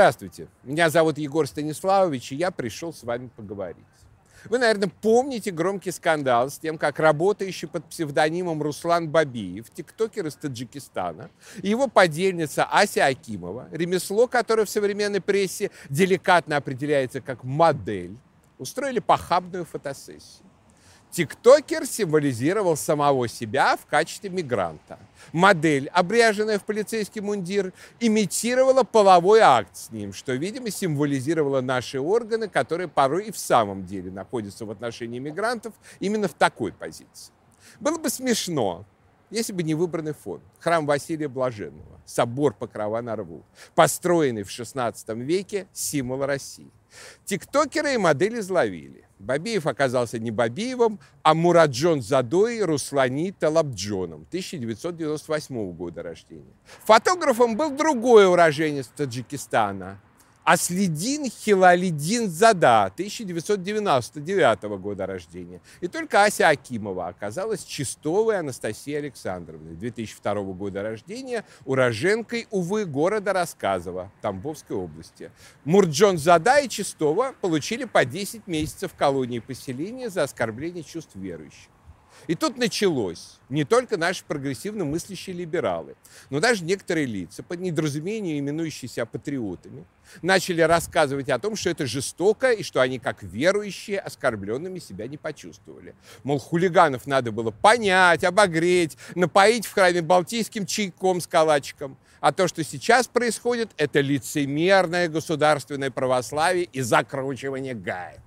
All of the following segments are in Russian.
Здравствуйте, меня зовут Егор Станиславович, и я пришел с вами поговорить. Вы, наверное, помните громкий скандал с тем, как работающий под псевдонимом Руслан Бабиев, тиктокер из Таджикистана, и его подельница Ася Акимова, ремесло, которое в современной прессе деликатно определяется как модель, устроили похабную фотосессию. Тиктокер символизировал самого себя в качестве мигранта. Модель, обряженная в полицейский мундир, имитировала половой акт с ним, что, видимо, символизировало наши органы, которые порой и в самом деле находятся в отношении мигрантов именно в такой позиции. Было бы смешно, если бы не выбранный фон. Храм Василия Блаженного, собор Покрова на рву, построенный в XVI веке, символ России. Тиктокеры и модели зловили. Бабиев оказался не Бабиевым, а Мураджон Задой Руслани Талабджоном, 1998 года рождения. Фотографом был другой уроженец Таджикистана, Аслидин Хилалидин Зада, 1999 года рождения. И только Ася Акимова оказалась Чистовой Анастасией Александровной, 2002 года рождения, уроженкой, увы, города Рассказово, Тамбовской области. Мурджон Зада и Чистова получили по 10 месяцев колонии поселения за оскорбление чувств верующих. И тут началось. Не только наши прогрессивно мыслящие либералы, но даже некоторые лица, под недоразумением именующиеся патриотами, начали рассказывать о том, что это жестоко и что они, как верующие, оскорбленными себя не почувствовали. Мол, хулиганов надо было понять, обогреть, напоить в храме балтийским чайком с калачиком. А то, что сейчас происходит, это лицемерное государственное православие и закручивание гаек.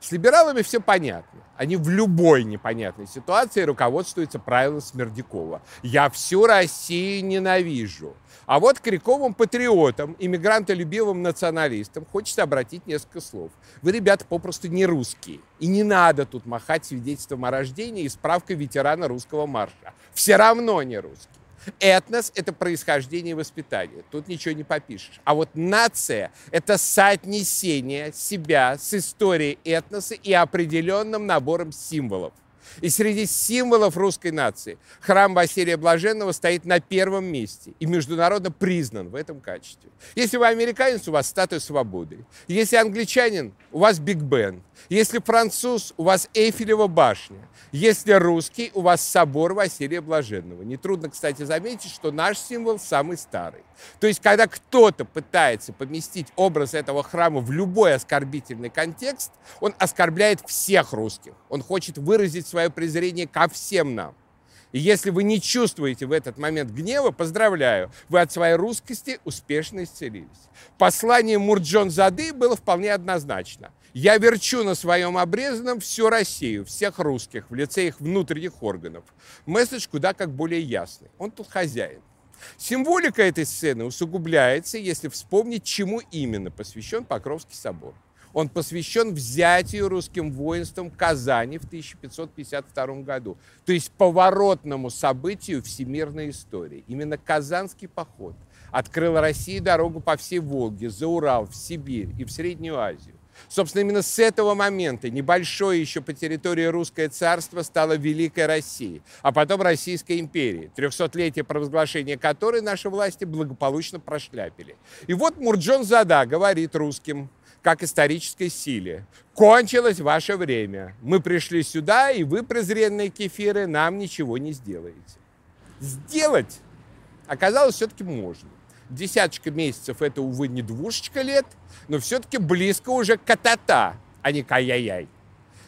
С либералами все понятно. Они в любой непонятной ситуации руководствуются правилом Смердякова. «Я всю Россию ненавижу». А вот к криковым патриотам, иммигрантолюбивым националистам хочется обратить несколько слов. Вы, ребята, попросту не русские. И не надо тут махать свидетельством о рождении и справкой ветерана русского марша. Все равно не русские. Этнос – это происхождение и воспитание. Тут ничего не попишешь. А вот нация – это соотнесение себя с историей этноса и определенным набором символов. И среди символов русской нации храм Василия Блаженного стоит на первом месте и международно признан в этом качестве. Если вы американец, у вас статуя свободы. Если англичанин, у вас Биг Бен. Если француз, у вас Эйфелева башня. Если русский, у вас собор Василия Блаженного. Нетрудно, кстати, заметить, что наш символ самый старый. То есть, когда кто-то пытается поместить образ этого храма в любой оскорбительный контекст, он оскорбляет всех русских. Он хочет выразить свое презрение ко всем нам. И если вы не чувствуете в этот момент гнева, поздравляю, вы от своей русскости успешно исцелились. Послание Мурджон Зады было вполне однозначно. Я верчу на своем обрезанном всю Россию, всех русских, в лице их внутренних органов. Месседж куда как более ясный. Он тут хозяин. Символика этой сцены усугубляется, если вспомнить, чему именно посвящен Покровский собор. Он посвящен взятию русским воинством Казани в 1552 году, то есть поворотному событию всемирной истории. Именно Казанский поход открыл России дорогу по всей Волге, за Урал, в Сибирь и в Среднюю Азию. Собственно, именно с этого момента небольшое еще по территории русское царство стало Великой Россией, а потом Российской империей, трехсотлетие провозглашения которой наши власти благополучно прошляпили. И вот Мурджон Зада говорит русским, как исторической силе. Кончилось ваше время. Мы пришли сюда, и вы, презренные кефиры, нам ничего не сделаете. Сделать оказалось все-таки можно. Десяточка месяцев это, увы, не двушечка лет, но все-таки близко уже к та а не к ай-яй-яй.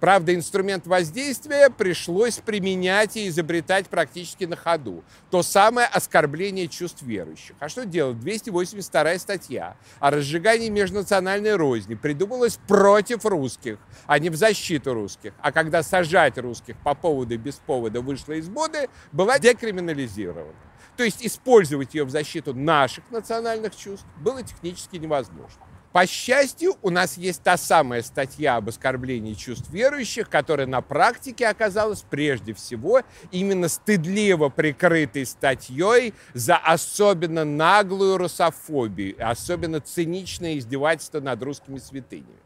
Правда, инструмент воздействия пришлось применять и изобретать практически на ходу. То самое оскорбление чувств верующих. А что делать? 282 статья о разжигании межнациональной розни придумалась против русских, а не в защиту русских. А когда сажать русских по поводу и без повода вышла из моды, была декриминализирована. То есть использовать ее в защиту наших национальных чувств было технически невозможно. По счастью, у нас есть та самая статья об оскорблении чувств верующих, которая на практике оказалась прежде всего именно стыдливо прикрытой статьей за особенно наглую русофобию, особенно циничное издевательство над русскими святынями.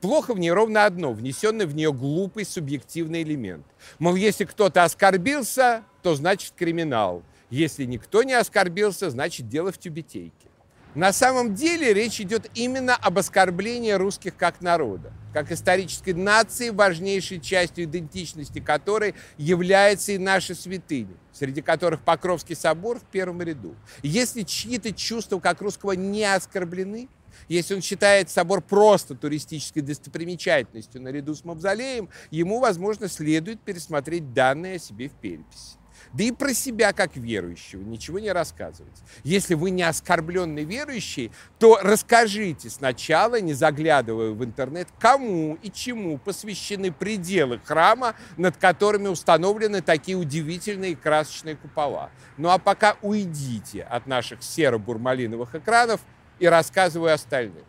Плохо в ней ровно одно, внесенный в нее глупый субъективный элемент. Мол, если кто-то оскорбился, то значит криминал. Если никто не оскорбился, значит дело в тюбетейке. На самом деле речь идет именно об оскорблении русских как народа, как исторической нации, важнейшей частью идентичности которой является и наша святыня, среди которых Покровский собор в первом ряду. Если чьи-то чувства как русского не оскорблены, если он считает собор просто туристической достопримечательностью наряду с мавзолеем, ему, возможно, следует пересмотреть данные о себе в переписи. Да и про себя как верующего ничего не рассказывать. Если вы не оскорбленный верующий, то расскажите сначала, не заглядывая в интернет, кому и чему посвящены пределы храма, над которыми установлены такие удивительные красочные купола. Ну а пока уйдите от наших серо-бурмалиновых экранов и рассказываю остальным.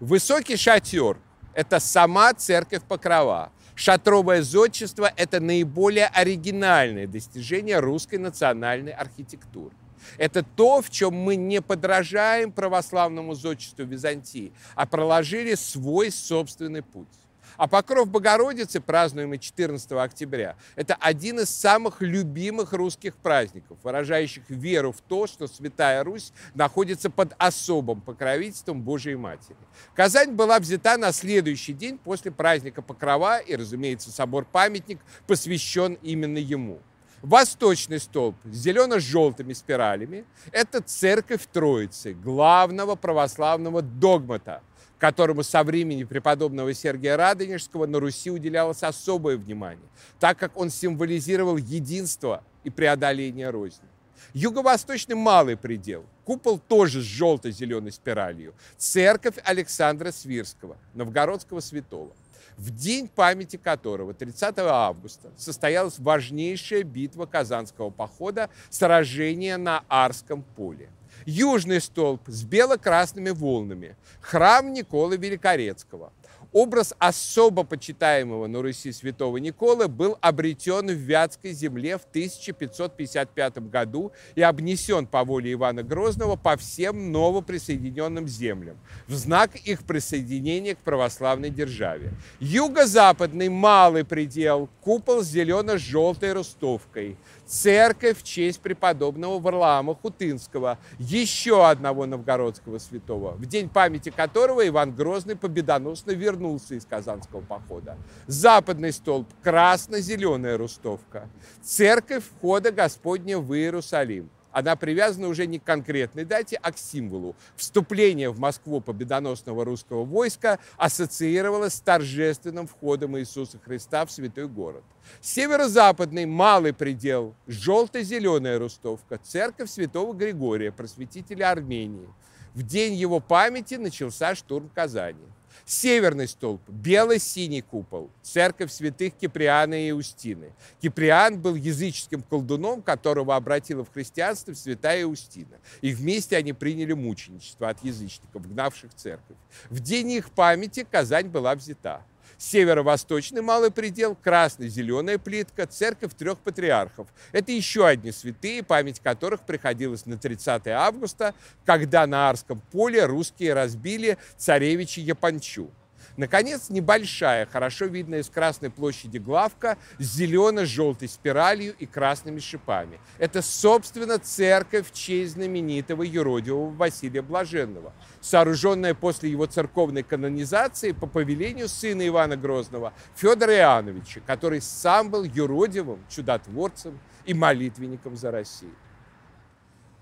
Высокий шатер – это сама церковь Покрова – Шатровое зодчество – это наиболее оригинальное достижение русской национальной архитектуры. Это то, в чем мы не подражаем православному зодчеству Византии, а проложили свой собственный путь. А Покров Богородицы, празднуемый 14 октября, это один из самых любимых русских праздников, выражающих веру в то, что Святая Русь находится под особым покровительством Божией Матери. Казань была взята на следующий день после праздника Покрова, и, разумеется, собор-памятник посвящен именно ему. Восточный столб с зелено-желтыми спиралями – это церковь Троицы, главного православного догмата – которому со времени преподобного Сергия Радонежского на Руси уделялось особое внимание, так как он символизировал единство и преодоление розни. Юго-восточный малый предел. Купол тоже с желто-зеленой спиралью. Церковь Александра Свирского, новгородского святого в день памяти которого, 30 августа, состоялась важнейшая битва Казанского похода, сражение на Арском поле южный столб с бело-красными волнами, храм Николы Великорецкого. Образ особо почитаемого на Руси святого Николы был обретен в Вятской земле в 1555 году и обнесен по воле Ивана Грозного по всем новоприсоединенным землям в знак их присоединения к православной державе. Юго-западный малый предел, купол с зелено-желтой рустовкой – церковь в честь преподобного Варлаама Хутынского, еще одного новгородского святого, в день памяти которого Иван Грозный победоносно вернулся из Казанского похода. Западный столб – красно-зеленая рустовка. Церковь входа Господня в Иерусалим она привязана уже не к конкретной дате, а к символу. Вступление в Москву победоносного русского войска ассоциировалось с торжественным входом Иисуса Христа в святой город. Северо-западный малый предел, желто-зеленая рустовка, церковь святого Григория, просветителя Армении. В день его памяти начался штурм Казани. Северный столб, бело-синий купол, церковь святых Киприана и Иустины. Киприан был языческим колдуном, которого обратила в христианство святая Иустина. И вместе они приняли мученичество от язычников, гнавших церковь. В день их памяти Казань была взята. Северо-восточный малый предел, красный-зеленая плитка, церковь трех патриархов. Это еще одни святые, память которых приходилась на 30 августа, когда на Арском поле русские разбили царевича Япончу. Наконец, небольшая, хорошо видная из Красной площади главка с зелено-желтой спиралью и красными шипами. Это, собственно, церковь в честь знаменитого юродивого Василия Блаженного, сооруженная после его церковной канонизации по повелению сына Ивана Грозного Федора Иоанновича, который сам был юродивым, чудотворцем и молитвенником за Россию.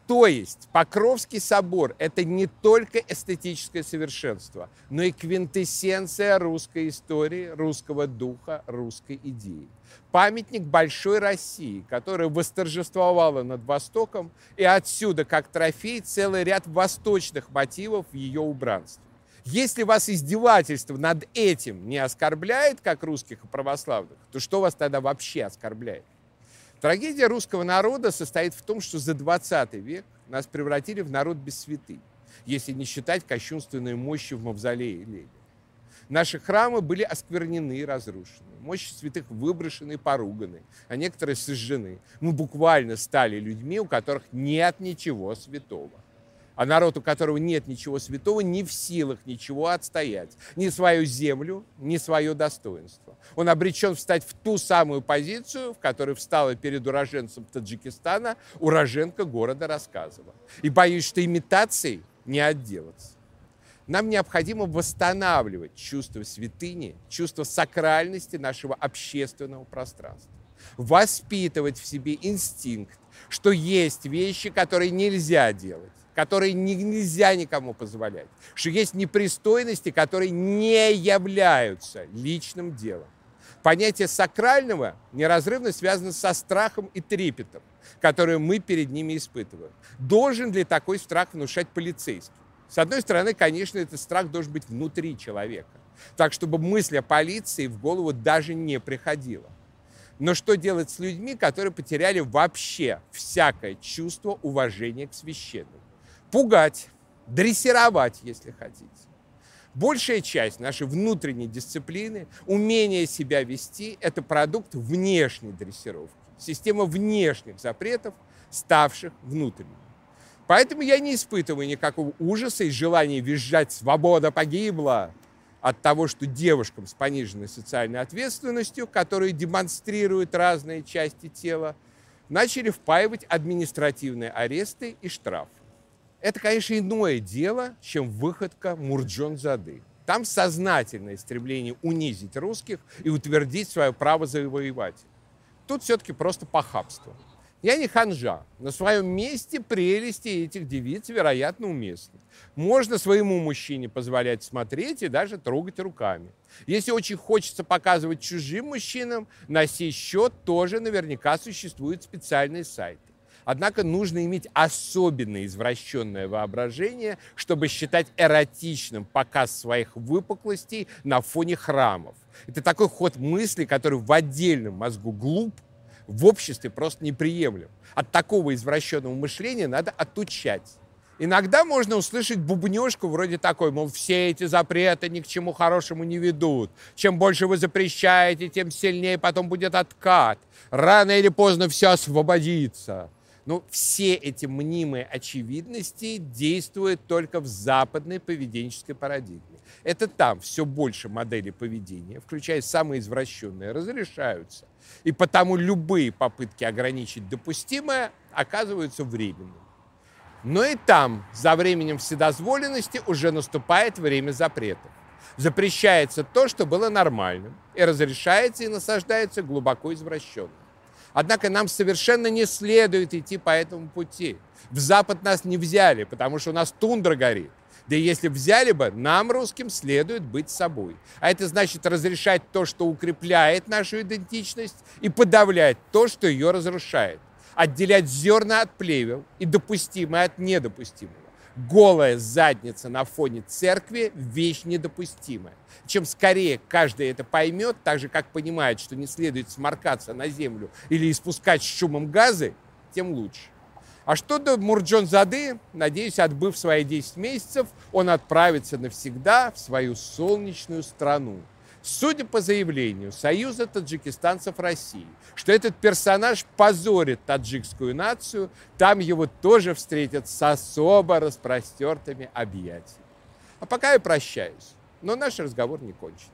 То есть Покровский собор – это не только эстетическое совершенство, но и квинтэссенция русской истории, русского духа, русской идеи. Памятник большой России, которая восторжествовала над Востоком, и отсюда, как трофей, целый ряд восточных мотивов в ее убранстве. Если вас издевательство над этим не оскорбляет, как русских и православных, то что вас тогда вообще оскорбляет? Трагедия русского народа состоит в том, что за 20 век нас превратили в народ без святынь, если не считать кощунственной мощи в мавзолее Ленина. Наши храмы были осквернены и разрушены. Мощи святых выброшены и поруганы, а некоторые сожжены. Мы буквально стали людьми, у которых нет ничего святого. А народ, у которого нет ничего святого, не в силах ничего отстоять. Ни свою землю, ни свое достоинство. Он обречен встать в ту самую позицию, в которой встала перед уроженцем Таджикистана уроженка города Рассказова. И боюсь, что имитацией не отделаться. Нам необходимо восстанавливать чувство святыни, чувство сакральности нашего общественного пространства. Воспитывать в себе инстинкт, что есть вещи, которые нельзя делать, которые нельзя никому позволять, что есть непристойности, которые не являются личным делом. Понятие сакрального неразрывно связано со страхом и трепетом, которые мы перед ними испытываем. Должен ли такой страх внушать полицейский? С одной стороны, конечно, этот страх должен быть внутри человека, так чтобы мысль о полиции в голову даже не приходила. Но что делать с людьми, которые потеряли вообще всякое чувство уважения к священному? Пугать, дрессировать, если хотите. Большая часть нашей внутренней дисциплины, умение себя вести – это продукт внешней дрессировки, система внешних запретов, ставших внутренними. Поэтому я не испытываю никакого ужаса и желания визжать «свобода погибла» от того, что девушкам с пониженной социальной ответственностью, которые демонстрируют разные части тела, начали впаивать административные аресты и штрафы. Это, конечно, иное дело, чем выходка Мурджон-Зады. Там сознательное стремление унизить русских и утвердить свое право завоевать. Тут все-таки просто похабство. Я не ханжа. На своем месте прелести этих девиц, вероятно, уместны. Можно своему мужчине позволять смотреть и даже трогать руками. Если очень хочется показывать чужим мужчинам, на сей счет тоже наверняка существуют специальные сайты. Однако нужно иметь особенно извращенное воображение, чтобы считать эротичным показ своих выпуклостей на фоне храмов. Это такой ход мысли, который в отдельном мозгу глуп, в обществе просто неприемлем. От такого извращенного мышления надо отучать. Иногда можно услышать бубнежку вроде такой, мол, все эти запреты ни к чему хорошему не ведут. Чем больше вы запрещаете, тем сильнее потом будет откат. Рано или поздно все освободится. Но все эти мнимые очевидности действуют только в западной поведенческой парадигме. Это там все больше моделей поведения, включая самые извращенные, разрешаются. И потому любые попытки ограничить допустимое оказываются временными. Но и там за временем вседозволенности уже наступает время запретов. Запрещается то, что было нормальным, и разрешается и насаждается глубоко извращенным. Однако нам совершенно не следует идти по этому пути. В Запад нас не взяли, потому что у нас тундра горит. Да и если взяли бы, нам, русским, следует быть собой. А это значит разрешать то, что укрепляет нашу идентичность, и подавлять то, что ее разрушает. Отделять зерна от плевел и допустимое от недопустимого голая задница на фоне церкви – вещь недопустимая. Чем скорее каждый это поймет, так же, как понимает, что не следует сморкаться на землю или испускать шумом газы, тем лучше. А что до Мурджон Зады, надеюсь, отбыв свои 10 месяцев, он отправится навсегда в свою солнечную страну – Судя по заявлению Союза таджикистанцев России, что этот персонаж позорит таджикскую нацию, там его тоже встретят с особо распростертыми объятиями. А пока я прощаюсь, но наш разговор не кончен.